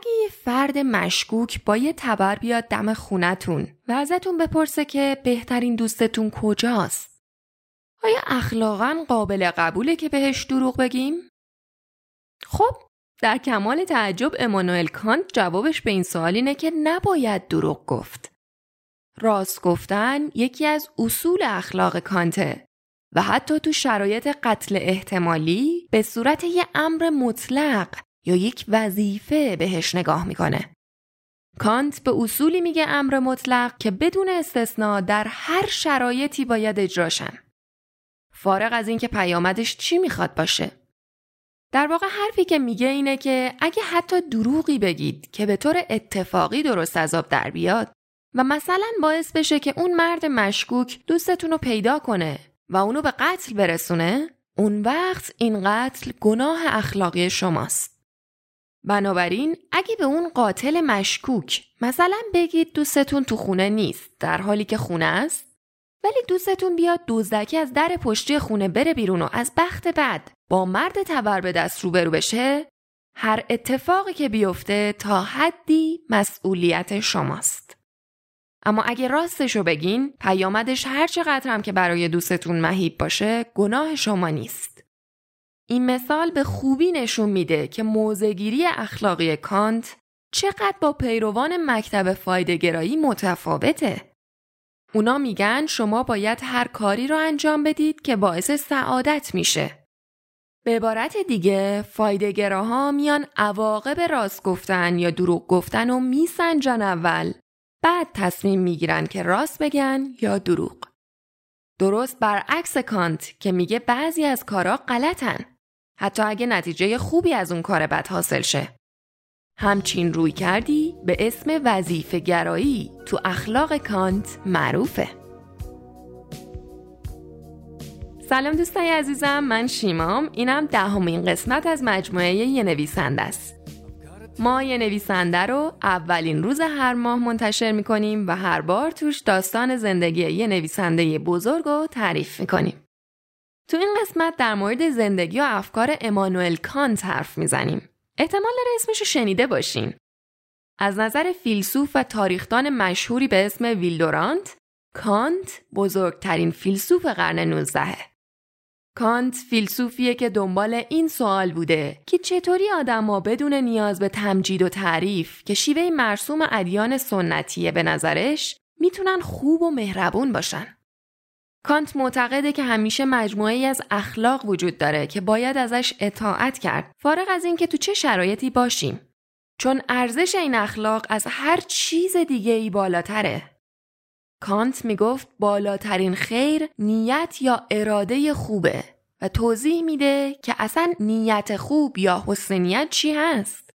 اگه یه فرد مشکوک با یه تبر بیاد دم خونتون و ازتون بپرسه که بهترین دوستتون کجاست آیا اخلاقا قابل قبوله که بهش دروغ بگیم؟ خب در کمال تعجب امانوئل کانت جوابش به این سوال اینه که نباید دروغ گفت. راست گفتن یکی از اصول اخلاق کانته و حتی تو شرایط قتل احتمالی به صورت یه امر مطلق یا یک وظیفه بهش نگاه می‌کنه. کانت به اصولی میگه امر مطلق که بدون استثنا در هر شرایطی باید اجراشن. فارغ از اینکه پیامدش چی می‌خواد باشه. در واقع حرفی که میگه اینه که اگه حتی دروغی بگید که به طور اتفاقی درست از آب در بیاد و مثلا باعث بشه که اون مرد مشکوک دوستتون رو پیدا کنه و اونو به قتل برسونه اون وقت این قتل گناه اخلاقی شماست. بنابراین اگه به اون قاتل مشکوک مثلا بگید دوستتون تو خونه نیست در حالی که خونه است ولی دوستتون بیاد دزدکی از در پشتی خونه بره بیرون و از بخت بعد با مرد تبر به دست روبرو بشه هر اتفاقی که بیفته تا حدی مسئولیت شماست. اما اگه راستشو بگین پیامدش هر چقدر هم که برای دوستتون مهیب باشه گناه شما نیست. این مثال به خوبی نشون میده که موزگیری اخلاقی کانت چقدر با پیروان مکتب فایدهگرایی متفاوته. اونا میگن شما باید هر کاری رو انجام بدید که باعث سعادت میشه. به عبارت دیگه فایدهگراها میان عواقب راست گفتن یا دروغ گفتن و میسنجن اول بعد تصمیم می‌گیرن که راست بگن یا دروغ. درست برعکس کانت که میگه بعضی از کارا غلطن. حتی اگه نتیجه خوبی از اون کار بد حاصل شه. همچین روی کردی به اسم وظیفه گرایی تو اخلاق کانت معروفه. سلام دوستای عزیزم من شیمام اینم دهمین قسمت از مجموعه یه نویسنده است. ما یه نویسنده رو اولین روز هر ماه منتشر می‌کنیم و هر بار توش داستان زندگی یه نویسنده بزرگ رو تعریف می‌کنیم. تو این قسمت در مورد زندگی و افکار امانوئل کانت حرف می‌زنیم. احتمال داره اسمشو شنیده باشین. از نظر فیلسوف و تاریخدان مشهوری به اسم ویل دورانت، کانت بزرگترین فیلسوف قرن 19 کانت فیلسوفیه که دنبال این سوال بوده که چطوری آدما بدون نیاز به تمجید و تعریف که شیوه مرسوم ادیان سنتیه به نظرش می‌تونن خوب و مهربون باشن. کانت معتقده که همیشه مجموعه از اخلاق وجود داره که باید ازش اطاعت کرد فارغ از اینکه تو چه شرایطی باشیم. چون ارزش این اخلاق از هر چیز دیگه ای بالاتره. کانت می‌گفت بالاترین خیر نیت یا اراده خوبه و توضیح میده که اصلا نیت خوب یا حسن نیت چی هست.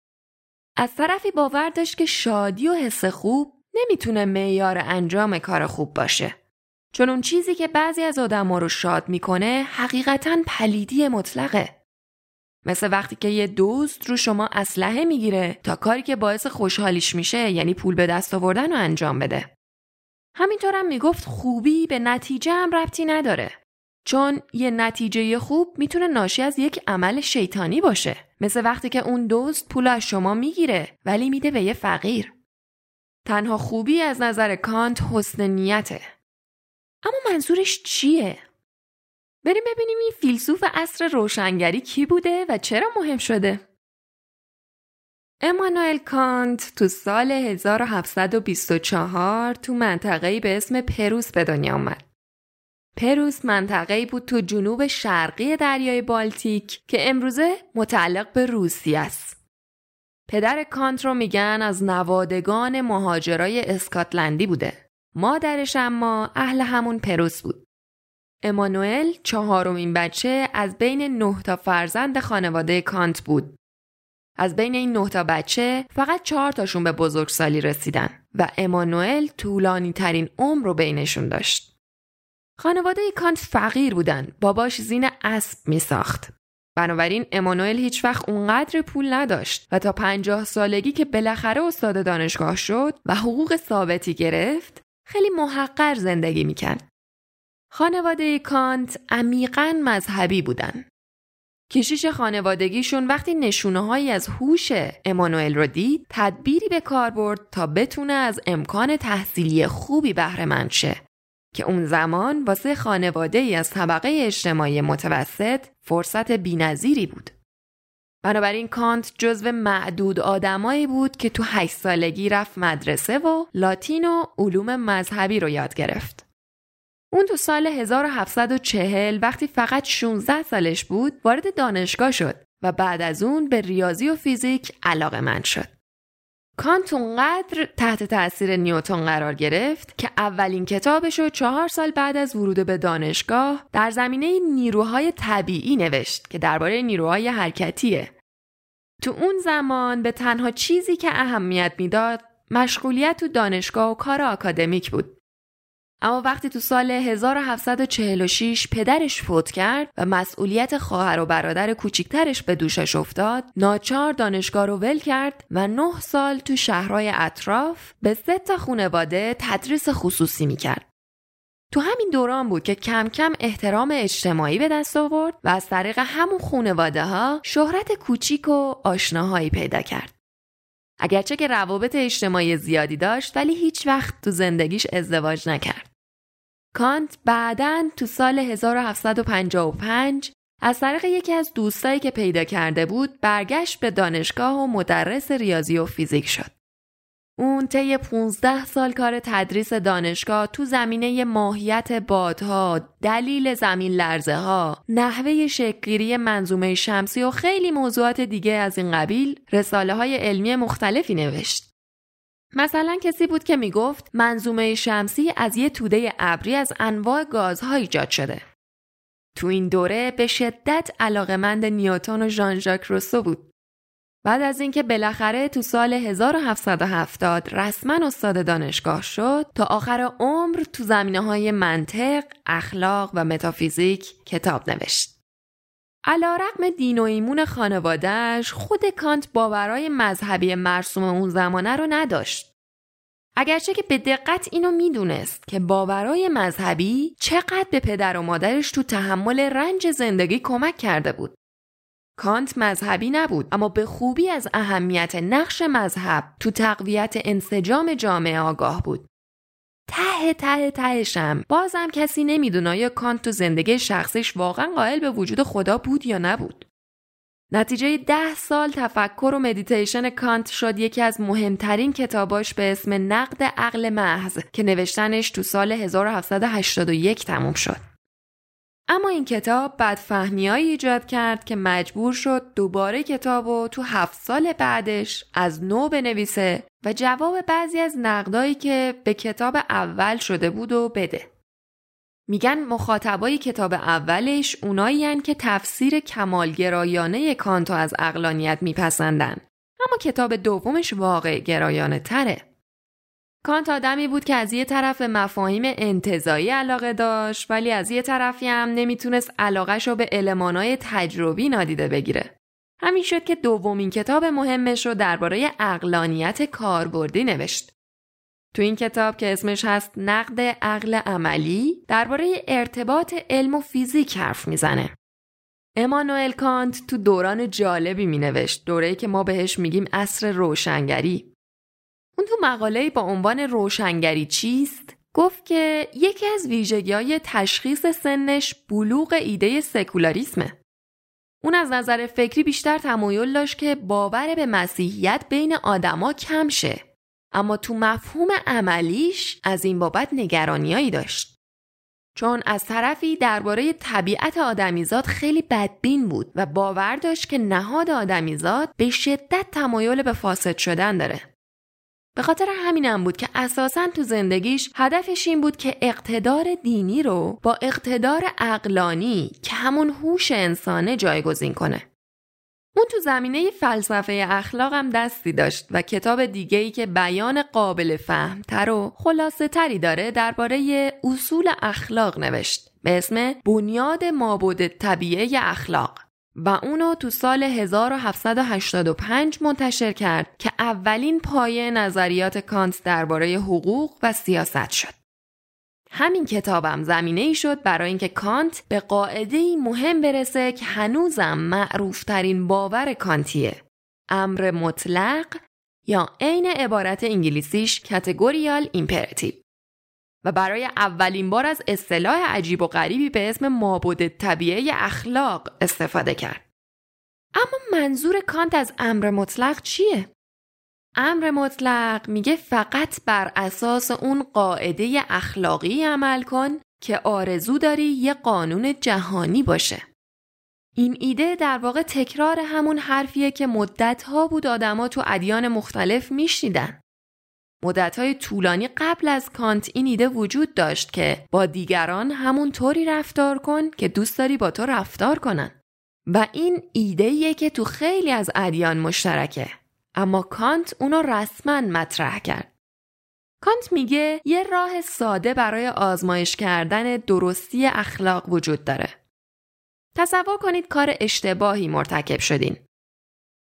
از طرفی باور داشت که شادی و حس خوب نمی‌تونه معیار انجام کار خوب باشه. چون اون چیزی که بعضی از آدما رو شاد می‌کنه حقیقتا پلیدی مطلقه. مثل وقتی که یه دوست رو شما اسلحه می‌گیره تا کاری که باعث خوشحالیش میشه یعنی پول به دست آوردن رو انجام بده. همینطورم می‌گفت خوبی به نتیجه هم ربطی نداره. چون یه نتیجه خوب می‌تونه ناشی از یک عمل شیطانی باشه. مثل وقتی که اون دوست پول از شما می‌گیره ولی میده به یه فقیر. تنها خوبی از نظر کانت حسن نیته. اما منظورش چیه؟ بریم ببینیم این فیلسوف عصر روشنگری کی بوده و چرا مهم شده؟ امانوئل کانت تو سال 1724 تو منطقه‌ای به اسم پروس به دنیا آمد. پروس منطقه‌ای بود تو جنوب شرقی دریای بالتیک که امروزه متعلق به روسیه است. پدر کانت رو میگن از نوادگان مهاجرای اسکاتلندی بوده. مادرش اما اهل همون پروس بود. امانوئل چهارمین بچه از بین نه تا فرزند خانواده کانت بود. از بین این نه تا بچه فقط چهار تاشون به بزرگسالی رسیدن و امانوئل طولانی ترین عمر رو بینشون داشت. خانواده کانت فقیر بودن. باباش زین اسب می ساخت. بنابراین امانوئل هیچ وقت اونقدر پول نداشت و تا پنجاه سالگی که بالاخره استاد دانشگاه شد و حقوق ثابتی گرفت خیلی محقر زندگی می‌کرد. خانواده کانت عمیقا مذهبی بودن. کشیش خانوادگیشون وقتی نشونه هایی از هوش امانوئل رو دید تدبیری به کار برد تا بتونه از امکان تحصیلی خوبی بهره مند شه که اون زمان واسه خانواده ای از طبقه اجتماعی متوسط فرصت بینظیری بود. بنابراین کانت جزو معدود آدمایی بود که تو هشت سالگی رفت مدرسه و لاتین و علوم مذهبی رو یاد گرفت. اون تو سال 1740 وقتی فقط 16 سالش بود وارد دانشگاه شد و بعد از اون به ریاضی و فیزیک علاقه من شد. کانت اونقدر تحت تاثیر نیوتون قرار گرفت که اولین کتابش رو چهار سال بعد از ورود به دانشگاه در زمینه نیروهای طبیعی نوشت که درباره نیروهای حرکتیه. تو اون زمان به تنها چیزی که اهمیت می‌داد مشغولیت تو دانشگاه و کار آکادمیک بود. اما وقتی تو سال 1746 پدرش فوت کرد و مسئولیت خواهر و برادر کوچیکترش به دوشش افتاد، ناچار دانشگاه رو ول کرد و نه سال تو شهرهای اطراف به سه تا خانواده تدریس خصوصی می‌کرد. تو همین دوران بود که کم کم احترام اجتماعی به دست آورد و از طریق همون خانواده ها شهرت کوچیک و آشناهایی پیدا کرد. اگرچه که روابط اجتماعی زیادی داشت ولی هیچ وقت تو زندگیش ازدواج نکرد. کانت بعدا تو سال 1755 از طریق یکی از دوستایی که پیدا کرده بود برگشت به دانشگاه و مدرس ریاضی و فیزیک شد. اون طی 15 سال کار تدریس دانشگاه تو زمینه ماهیت بادها، دلیل زمین لرزه ها، نحوه شکلگیری منظومه شمسی و خیلی موضوعات دیگه از این قبیل رساله های علمی مختلفی نوشت. مثلا کسی بود که می‌گفت منظومه شمسی از یه توده ابری از انواع گازها ایجاد شده. تو این دوره به شدت علاقمند نیوتون و ژان ژاک روسو بود. بعد از اینکه بالاخره تو سال 1770 رسما استاد دانشگاه شد تا آخر عمر تو زمینه های منطق، اخلاق و متافیزیک کتاب نوشت. علا رقم دین و ایمون خانوادهش خود کانت باورای مذهبی مرسوم اون زمانه رو نداشت. اگرچه که به دقت اینو می‌دونست که باورای مذهبی چقدر به پدر و مادرش تو تحمل رنج زندگی کمک کرده بود. کانت مذهبی نبود اما به خوبی از اهمیت نقش مذهب تو تقویت انسجام جامعه آگاه بود. ته ته تهشم بازم کسی نمی‌دونه آیا کانت تو زندگی شخصیش واقعا قائل به وجود خدا بود یا نبود. نتیجه ده سال تفکر و مدیتیشن کانت شد یکی از مهمترین کتاباش به اسم نقد عقل محض که نوشتنش تو سال 1781 تموم شد. اما این کتاب بدفهمیایی ایجاد کرد که مجبور شد دوباره کتاب و تو هفت سال بعدش از نو بنویسه و جواب بعضی از نقدایی که به کتاب اول شده بود و بده. میگن مخاطبای کتاب اولش اونایی که تفسیر کمالگرایانه کانتو از اقلانیت میپسندن. اما کتاب دومش واقع گرایانه تره. کانت آدمی بود که از یه طرف مفاهیم انتظایی علاقه داشت ولی از یه طرفی هم نمی‌تونست علاقهش رو به المانای تجربی نادیده بگیره. همین شد که دومین کتاب مهمش رو درباره اقلانیت کاربردی نوشت. تو این کتاب که اسمش هست نقد عقل عملی درباره ارتباط علم و فیزیک حرف می‌زنه. امانوئل کانت تو دوران جالبی می نوشت دوره‌ای که ما بهش میگیم عصر روشنگری اون تو مقاله با عنوان روشنگری چیست گفت که یکی از ویژگی های تشخیص سنش بلوغ ایده سکولاریسمه. اون از نظر فکری بیشتر تمایل داشت که باور به مسیحیت بین آدما کم شه. اما تو مفهوم عملیش از این بابت نگرانیایی داشت. چون از طرفی درباره طبیعت آدمیزاد خیلی بدبین بود و باور داشت که نهاد آدمیزاد به شدت تمایل به فاسد شدن داره. به خاطر همینم بود که اساسا تو زندگیش هدفش این بود که اقتدار دینی رو با اقتدار اقلانی که همون هوش انسانه جایگزین کنه. اون تو زمینه فلسفه اخلاق هم دستی داشت و کتاب دیگه ای که بیان قابل فهم تر و خلاصه تری داره درباره اصول اخلاق نوشت به اسم بنیاد مابود طبیعه اخلاق. و اونو تو سال 1785 منتشر کرد که اولین پایه نظریات کانت درباره حقوق و سیاست شد. همین کتابم زمینه ای شد برای اینکه کانت به قاعده مهم برسه که هنوزم معروفترین باور کانتیه. امر مطلق یا عین عبارت انگلیسیش categorical imperative. و برای اولین بار از اصطلاح عجیب و غریبی به اسم مابعدالطبیعه اخلاق استفاده کرد. اما منظور کانت از امر مطلق چیه؟ امر مطلق میگه فقط بر اساس اون قاعده اخلاقی عمل کن که آرزو داری یه قانون جهانی باشه. این ایده در واقع تکرار همون حرفیه که مدتها بود آدما تو ادیان مختلف میشنیدن. مدتهای طولانی قبل از کانت این ایده وجود داشت که با دیگران همون طوری رفتار کن که دوست داری با تو رفتار کنن. و این ایده که تو خیلی از ادیان مشترکه. اما کانت اونو رسما مطرح کرد. کانت میگه یه راه ساده برای آزمایش کردن درستی اخلاق وجود داره. تصور کنید کار اشتباهی مرتکب شدین.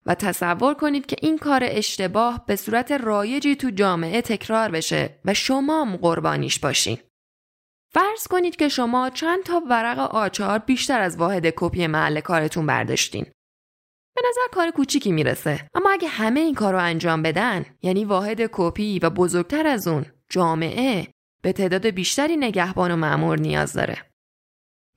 و تصور کنید که این کار اشتباه به صورت رایجی تو جامعه تکرار بشه و شما قربانیش باشین. فرض کنید که شما چند تا ورق آچار بیشتر از واحد کپی محل کارتون برداشتین. به نظر کار کوچیکی می‌رسه اما اگه همه این کار رو انجام بدن یعنی واحد کپی و بزرگتر از اون جامعه به تعداد بیشتری نگهبان و معمور نیاز داره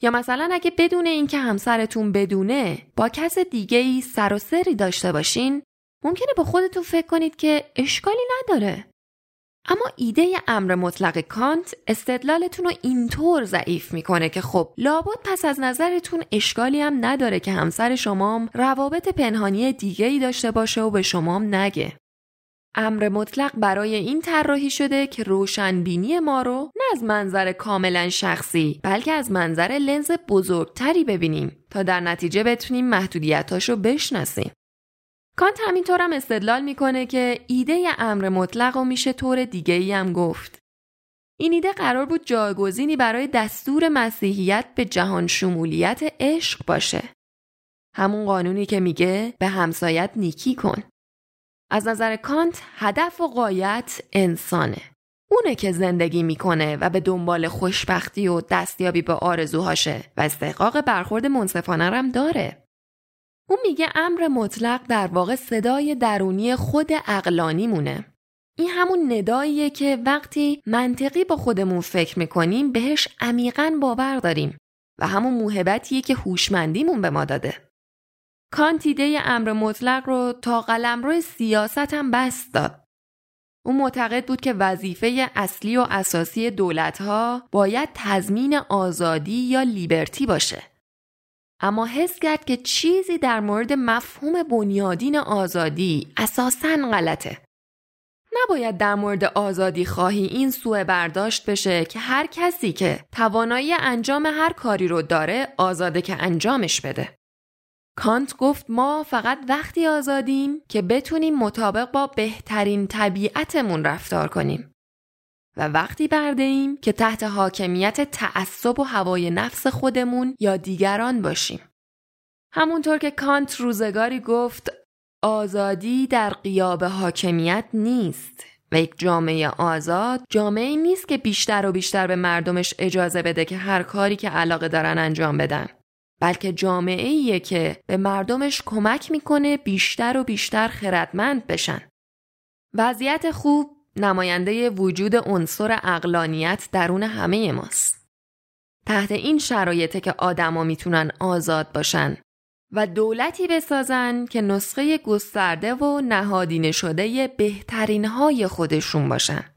یا مثلا اگه بدون اینکه همسرتون بدونه با کس دیگه ای سر و سری داشته باشین ممکنه با خودتون فکر کنید که اشکالی نداره اما ایده امر مطلق کانت استدلالتون رو اینطور ضعیف می‌کنه که خب لابد پس از نظرتون اشکالی هم نداره که همسر شما روابط پنهانی دیگه ای داشته باشه و به شما نگه. امر مطلق برای این طراحی شده که روشنبینی ما رو نه از منظر کاملا شخصی بلکه از منظر لنز بزرگتری ببینیم تا در نتیجه بتونیم محدودیتاش رو بشناسیم. کانت همینطور هم استدلال می‌کنه که ایده امر مطلق و میشه طور دیگه ای هم گفت. این ایده قرار بود جایگزینی برای دستور مسیحیت به جهان شمولیت عشق باشه. همون قانونی که میگه به همسایت نیکی کن. از نظر کانت هدف و قایت انسانه. اونه که زندگی می‌کنه و به دنبال خوشبختی و دستیابی به آرزوهاشه و استحقاق برخورد منصفانه هم داره. اون میگه امر مطلق در واقع صدای درونی خود اقلانی مونه. این همون نداییه که وقتی منطقی با خودمون فکر می‌کنیم بهش عمیقا باور داریم و همون موهبتیه که هوشمندیمون به ما داده. کانت ایده امر مطلق رو تا قلمرو سیاست هم بست داد. او معتقد بود که وظیفه اصلی و اساسی دولتها باید تضمین آزادی یا لیبرتی باشه. اما حس کرد که چیزی در مورد مفهوم بنیادین آزادی اساساً غلطه. نباید در مورد آزادی خواهی این سوء برداشت بشه که هر کسی که توانایی انجام هر کاری رو داره آزاده که انجامش بده. کانت گفت ما فقط وقتی آزادیم که بتونیم مطابق با بهترین طبیعتمون رفتار کنیم. و وقتی برده ایم که تحت حاکمیت تعصب و هوای نفس خودمون یا دیگران باشیم. همونطور که کانت روزگاری گفت آزادی در قیاب حاکمیت نیست و یک جامعه آزاد جامعه نیست که بیشتر و بیشتر به مردمش اجازه بده که هر کاری که علاقه دارن انجام بدن بلکه جامعه ایه که به مردمش کمک می‌کنه بیشتر و بیشتر خردمند بشن وضعیت خوب نماینده وجود عنصر اقلانیت درون همه ماست. تحت این شرایطه که آدما می‌تونن آزاد باشن و دولتی بسازن که نسخه گسترده و نهادینه شده بهترین های خودشون باشن.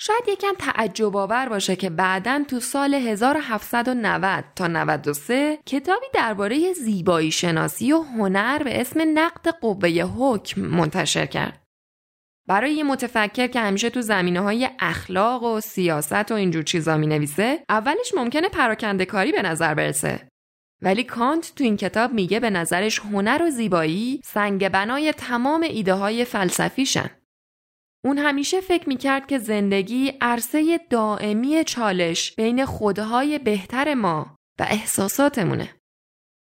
شاید یکم تعجب آور باشه که بعدا تو سال 1790 تا 93 کتابی درباره زیبایی شناسی و هنر به اسم نقد قوه حکم منتشر کرد. برای یه متفکر که همیشه تو زمینه های اخلاق و سیاست و اینجور چیزا می نویسه اولش ممکنه پراکنده کاری به نظر برسه ولی کانت تو این کتاب میگه به نظرش هنر و زیبایی سنگ بنای تمام ایده های فلسفیشن اون همیشه فکر می‌کرد که زندگی عرصه دائمی چالش بین خودهای بهتر ما و احساساتمونه.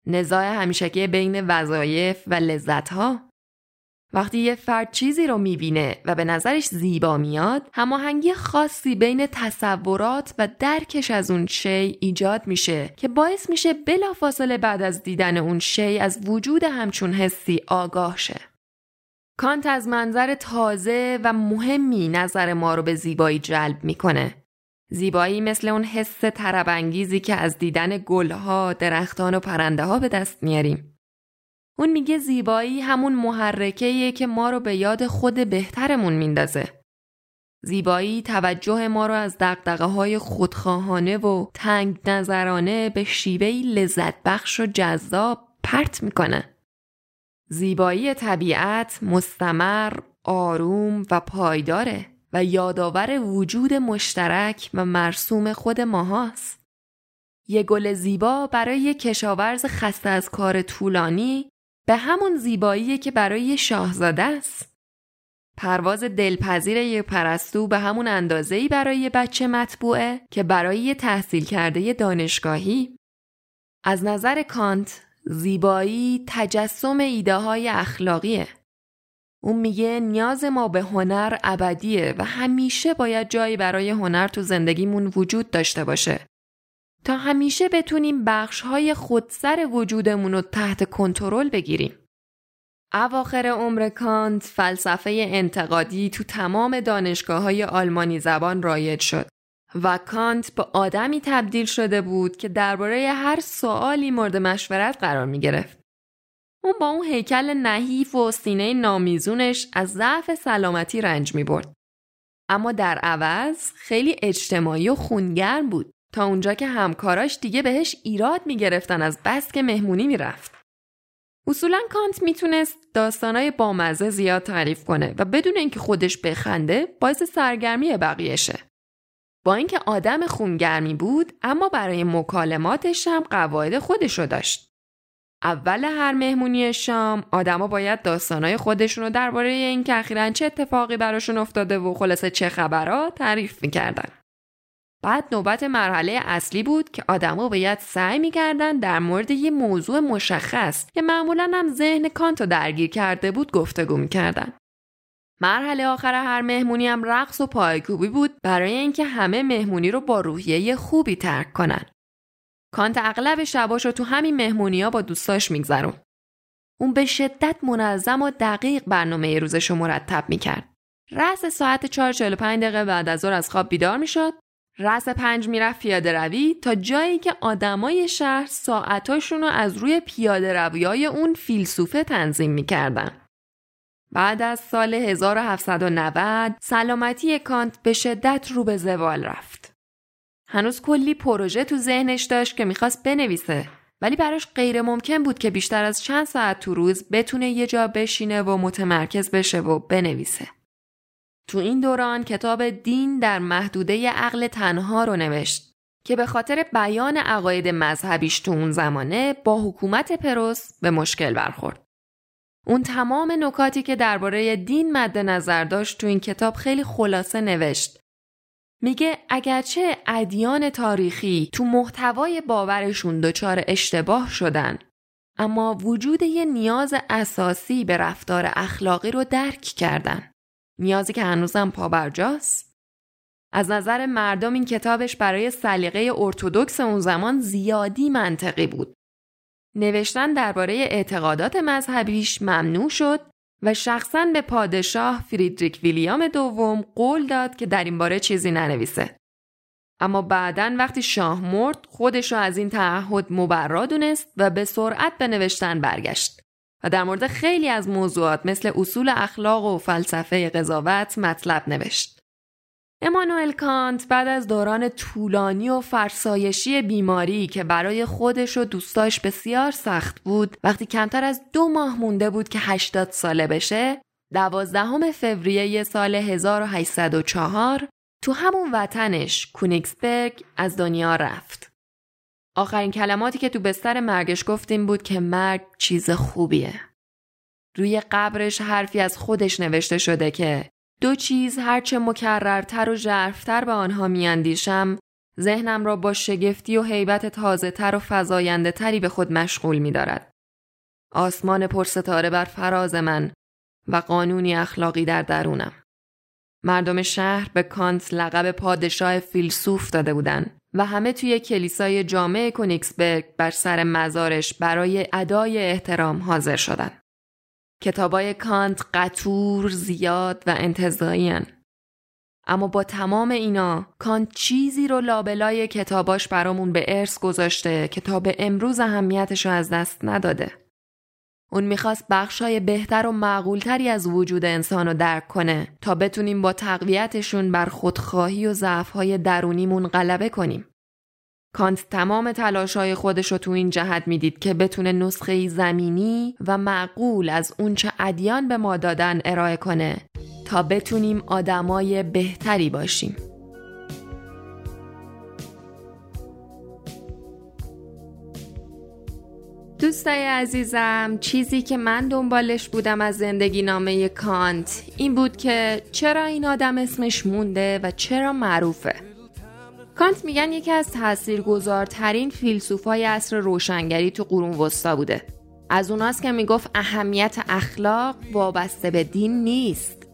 نزاع همیشگی بین وظایف و لذتها وقتی یه فرد چیزی رو می‌بینه و به نظرش زیبا میاد هماهنگی خاصی بین تصورات و درکش از اون شی ایجاد میشه که باعث میشه بلافاصله بعد از دیدن اون شی از وجود همچون حسی آگاه شه کانت از منظر تازه و مهمی نظر ما رو به زیبایی جلب می‌کنه زیبایی مثل اون حس تربنگیزی که از دیدن گلها، درختان و پرنده ها به دست میاریم اون میگه زیبایی همون محرکه که ما رو به یاد خود بهترمون میندازه. زیبایی توجه ما رو از دقدقه های خودخواهانه و تنگ نظرانه به شیوهی لذت بخش و جذاب پرت می‌کنه. زیبایی طبیعت مستمر، آروم و پایداره و یادآور وجود مشترک و مرسوم خود ماهاست. یه گل زیبا برای کشاورز خسته از کار طولانی به همون زیبایی که برای شاهزاده است. پرواز دلپذیر یک پرستو به همون اندازه‌ای برای بچه مطبوعه که برای تحصیل کرده دانشگاهی. از نظر کانت زیبایی تجسم ایده های اخلاقیه. اون میگه نیاز ما به هنر ابدیه و همیشه باید جایی برای هنر تو زندگیمون وجود داشته باشه. تا همیشه بتونیم بخش های خودسر وجودمون رو تحت کنترل بگیریم. اواخر عمر کانت فلسفه انتقادی تو تمام دانشگاه های آلمانی زبان رایج شد و کانت به آدمی تبدیل شده بود که درباره هر سوالی مورد مشورت قرار می گرفت. اون با اون هیکل نحیف و سینه نامیزونش از ضعف سلامتی رنج می برد. اما در عوض خیلی اجتماعی و خونگرم بود. تا اونجا که همکاراش دیگه بهش ایراد می‌گرفتن از بس که مهمونی می‌رفت. اصولا کانت می‌تونست داستانای بامزه زیاد تعریف کنه و بدون اینکه خودش بخنده باعث سرگرمی بقیه شه. با اینکه آدم خونگرمی بود اما برای مکالماتش هم قواعد خودش رو داشت. اول هر مهمونی شام آدما باید داستانای خودشون رو درباره اینکه اخیرا چه اتفاقی براشون افتاده و خلاصه چه خبرها تعریف می‌کردن. بعد نوبت مرحله اصلی بود که آدما باید سعی می‌کردن در مورد یه موضوع مشخص که معمولا هم ذهن کانتو درگیر کرده بود گفتگو می‌کردن. مرحله آخر هر مهمونی هم رقص و پایکوبی بود برای اینکه همه مهمونی رو با روحیه خوبی ترک کنن. کانت اغلب شباش رو تو همین مهمونی ها با دوستاش میگذرون. اون به شدت منظم و دقیق برنامه روزش رو مرتب می‌کرد. رأس ساعت 4:45 دقیقه بعد از ظهر از خواب بیدار می‌شد رس پنج می‌رفت پیاده روی تا جایی که آدمای شهر ساعتاشون رو از روی پیاده روی های اون فیلسوفه تنظیم می‌کردن. بعد از سال 1790 سلامتی کانت به شدت رو به زوال رفت. هنوز کلی پروژه تو ذهنش داشت که می‌خواست بنویسه ولی براش غیر ممکن بود که بیشتر از چند ساعت تو روز بتونه یه جا بشینه و متمرکز بشه و بنویسه. تو این دوران کتاب دین در محدوده عقل تنها رو نوشت که به خاطر بیان عقاید مذهبیش تو اون زمانه با حکومت پروس به مشکل برخورد. اون تمام نکاتی که درباره دین مد نظر داشت تو این کتاب خیلی خلاصه نوشت. میگه اگرچه ادیان تاریخی تو محتوای باورشون دچار اشتباه شدن اما وجود یه نیاز اساسی به رفتار اخلاقی رو درک کردن. نیازی که هنوزم پابرجاست از نظر مردم این کتابش برای سلیقه ارتودکس اون زمان زیادی منطقی بود نوشتن درباره اعتقادات مذهبیش ممنوع شد و شخصا به پادشاه فریدریک ویلیام دوم قول داد که در این باره چیزی ننویسه. اما بعدا وقتی شاه مرد خودش را از این تعهد مبرا دونست و به سرعت به نوشتن برگشت. و در مورد خیلی از موضوعات مثل اصول اخلاق و فلسفه قضاوت مطلب نوشت. امانوئل کانت بعد از دوران طولانی و فرسایشی بیماری که برای خودش و دوستاش بسیار سخت بود وقتی کمتر از دو ماه مونده بود که 80 ساله بشه دوازدهم فوریه سال 1804 تو همون وطنش کونیکسبرگ از دنیا رفت. آخرین کلماتی که تو بستر مرگش گفتیم بود که مرگ چیز خوبیه. روی قبرش حرفی از خودش نوشته شده که دو چیز هرچه مکررتر و ژرفتر به آنها میاندیشم ذهنم را با شگفتی و حیبت تازه تر و فضاینده تری به خود مشغول می دارد. آسمان پرستاره بر فراز من و قانونی اخلاقی در درونم. مردم شهر به کانت لقب پادشاه فیلسوف داده بودند و همه توی کلیسای جامع کونیکسبرگ بر سر مزارش برای ادای احترام حاضر شدند. کتابای کانت قطور، زیاد و انتظایی اما با تمام اینا کانت چیزی رو لابلای کتاباش برامون به ارث گذاشته که تا به امروز اهمیتش رو از دست نداده. اون می‌خواست بخشای بهتر و معقولتری از وجود انسان رو درک کنه تا بتونیم با تقویتشون بر خودخواهی و ضعفهای درونیمون غلبه کنیم. کانت تمام تلاشای خودش رو تو این جهت می‌دید که بتونه نسخه زمینی و معقول از اونچه ادیان به ما دادن ارائه کنه تا بتونیم آدمای بهتری باشیم. دوستای عزیزم چیزی که من دنبالش بودم از زندگی نامه کانت این بود که چرا این آدم اسمش مونده و چرا معروفه کانت میگن یکی از تاثیرگذارترین فیلسوفای عصر روشنگری تو قرون وسطا بوده. از اوناست که می‌گفت اهمیت اخلاق وابسته به دین نیست.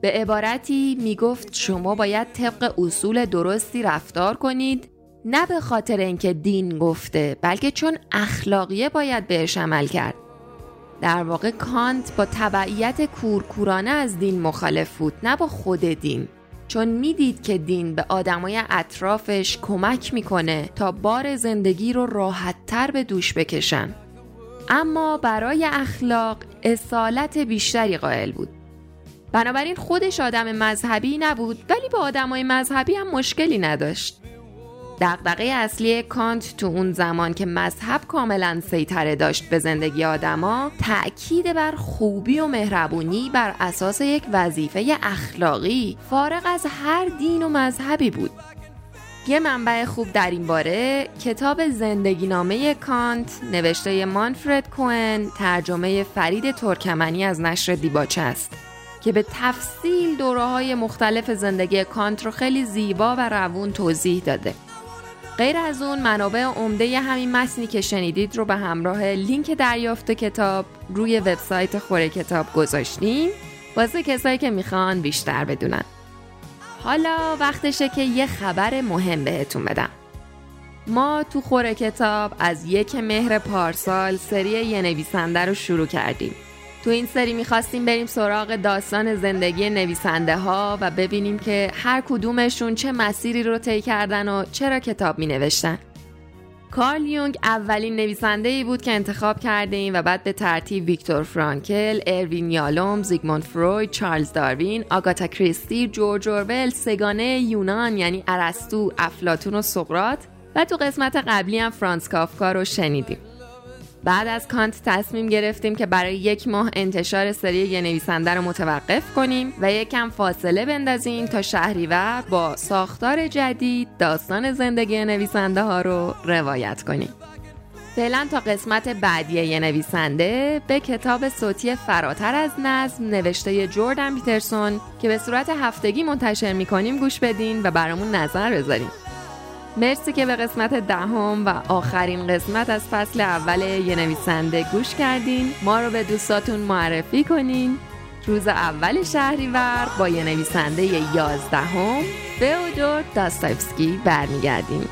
به عبارتی می‌گفت شما باید طبق اصول درستی رفتار کنید نه به خاطر اینکه دین گفته بلکه چون اخلاقیه باید بهش عمل کرد. در واقع کانت با تبعیت کورکورانه از دین مخالف بود نه با خود دین. چون می‌دید که دین به آدمای اطرافش کمک می‌کنه تا بار زندگی رو راحتتر به دوش بکشن. اما برای اخلاق اصالت بیشتری قائل بود. بنابراین خودش آدم مذهبی نبود ولی با آدمای مذهبی هم مشکلی نداشت. دقدقه اصلی کانت تو اون زمان که مذهب کاملا سیطره داشت به زندگی آدما تأکید بر خوبی و مهربونی بر اساس یک وظیفه اخلاقی. فارغ از هر دین و مذهبی بود. یه منبع خوب در این باره کتاب زندگی نامه کانت نوشته مانفرد کوئن ترجمه فرید ترکمنی از نشر دیباچه است که به تفصیل دوره های مختلف زندگی کانت رو خیلی زیبا و روون توضیح داده. غیر از اون منابع عمده همین متنی که شنیدید رو به همراه لینک دریافت کتاب روی وبسایت خوره کتاب گذاشتیم. واسه کسایی که می‌خوان بیشتر بدونن. حالا وقتشه که یه خبر مهم بهتون بدم. ما تو خوره کتاب از یک مهر پارسال سری یه نویسنده رو شروع کردیم. تو این سری می‌خواستیم بریم سراغ داستان زندگی نویسنده ها و ببینیم که هر کدومشون چه مسیری رو طی کردن و چرا کتاب می نوشتن. کارل یونگ اولین نویسنده ای بود که انتخاب کرده ایم و بعد به ترتیب ویکتور فرانکل، اروین یالوم، زیگموند فروید، چارلز داروین، آگاتا کریستی، جورج اورول، سگانه یونان یعنی ارسطو، افلاتون و سقرات و تو قسمت قبلی هم فرانس کافکا رو شنیدیم. بعد از کانت تصمیم گرفتیم که برای یک ماه انتشار سری یه نویسنده رو متوقف کنیم و یکم فاصله بندازیم تا شهریور با ساختار جدید داستان زندگی نویسنده ها رو روایت کنیم. فعلا تا قسمت بعدی یه نویسنده به کتاب صوتی فراتر از نظم نوشته جوردن پیترسون که به صورت هفتگی منتشر می‌کنیم گوش بدین و برامون نظر بذاریم. مرسی که به قسمت دهم و آخرین قسمت از فصل اول یه نویسنده گوش کردین. ما رو به دوستاتون معرفی کنین. روز اول شهریور با یه نویسنده یازدهم به داستایفسکی برمیگردیم.